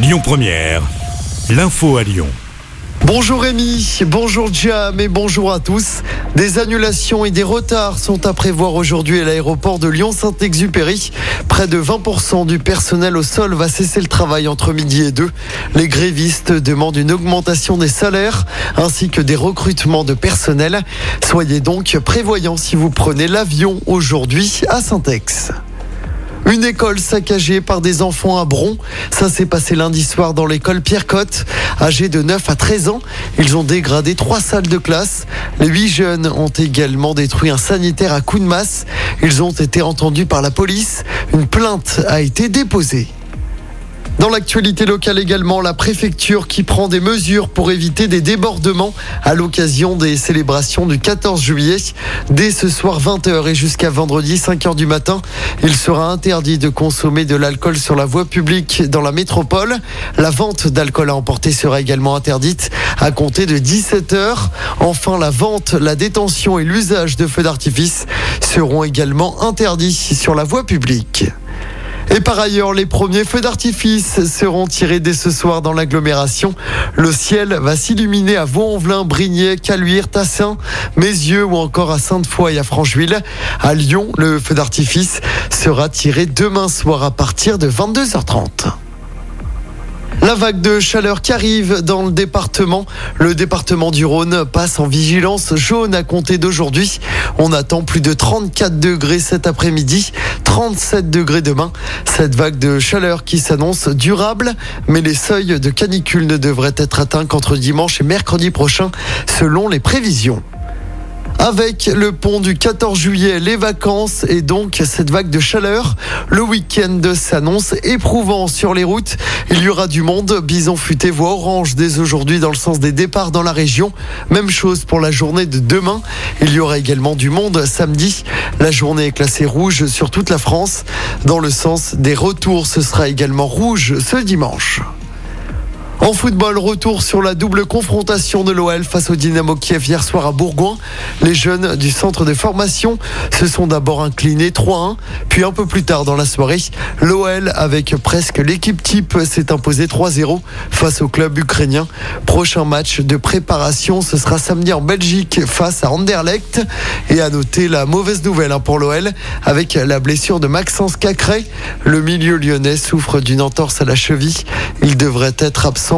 Lyon Première, l'info à Lyon. Bonjour Rémi, bonjour Jam et bonjour à tous. Des annulations et des retards sont à prévoir aujourd'hui à l'aéroport de Lyon-Saint-Exupéry. Près de 20% du personnel au sol va cesser le travail entre midi et deux. Les grévistes demandent une augmentation des salaires ainsi que des recrutements de personnel. Soyez donc prévoyants si vous prenez l'avion aujourd'hui à Saint-Ex. Une école saccagée par des enfants à Bron. Ça s'est passé lundi soir dans l'école Pierre Cotte. Âgés de 9 à 13 ans, ils ont dégradé trois salles de classe. Les huit jeunes ont également détruit un sanitaire à coups de masse. Ils ont été entendus par la police. Une plainte a été déposée. Dans l'actualité locale également, la préfecture qui prend des mesures pour éviter des débordements à l'occasion des célébrations du 14 juillet. Dès ce soir 20h et jusqu'à vendredi 5h du matin, il sera interdit de consommer de l'alcool sur la voie publique dans la métropole. La vente d'alcool à emporter sera également interdite à compter de 17h. Enfin, la vente, la détention et l'usage de feux d'artifice seront également interdits sur la voie publique. Et par ailleurs, les premiers feux d'artifice seront tirés dès ce soir dans l'agglomération. Le ciel va s'illuminer à Vaux-en-Velin, Brignais, Caluire, Tassin, Mézieux ou encore à Sainte-Foy et à Francheville. À Lyon, le feu d'artifice sera tiré demain soir à partir de 22h30. La vague de chaleur qui arrive dans le département. Le département du Rhône passe en vigilance jaune à compter d'aujourd'hui. On attend plus de 34 degrés cet après-midi, 37 degrés demain. Cette vague de chaleur qui s'annonce durable, mais les seuils de canicule ne devraient être atteints qu'entre dimanche et mercredi prochain, selon les prévisions. Avec le pont du 14 juillet, les vacances et donc cette vague de chaleur, le week-end s'annonce éprouvant sur les routes. Il y aura du monde. Bison futé voie orange dès aujourd'hui dans le sens des départs dans la région. Même chose pour la journée de demain. Il y aura également du monde samedi. La journée est classée rouge sur toute la France. Dans le sens des retours, ce sera également rouge ce dimanche. En football, retour sur la double confrontation de l'OL face au Dynamo Kiev hier soir à Bourgoin. Les jeunes du centre de formation se sont d'abord inclinés 3-1, puis un peu plus tard dans la soirée, l'OL avec presque l'équipe type s'est imposé 3-0 face au club ukrainien. Prochain match de préparation, ce sera samedi en Belgique face à Anderlecht. Et à noter la mauvaise nouvelle hein, pour l'OL avec la blessure de Maxence Cacré. Le milieu lyonnais souffre d'une entorse à la cheville. Il devrait être absent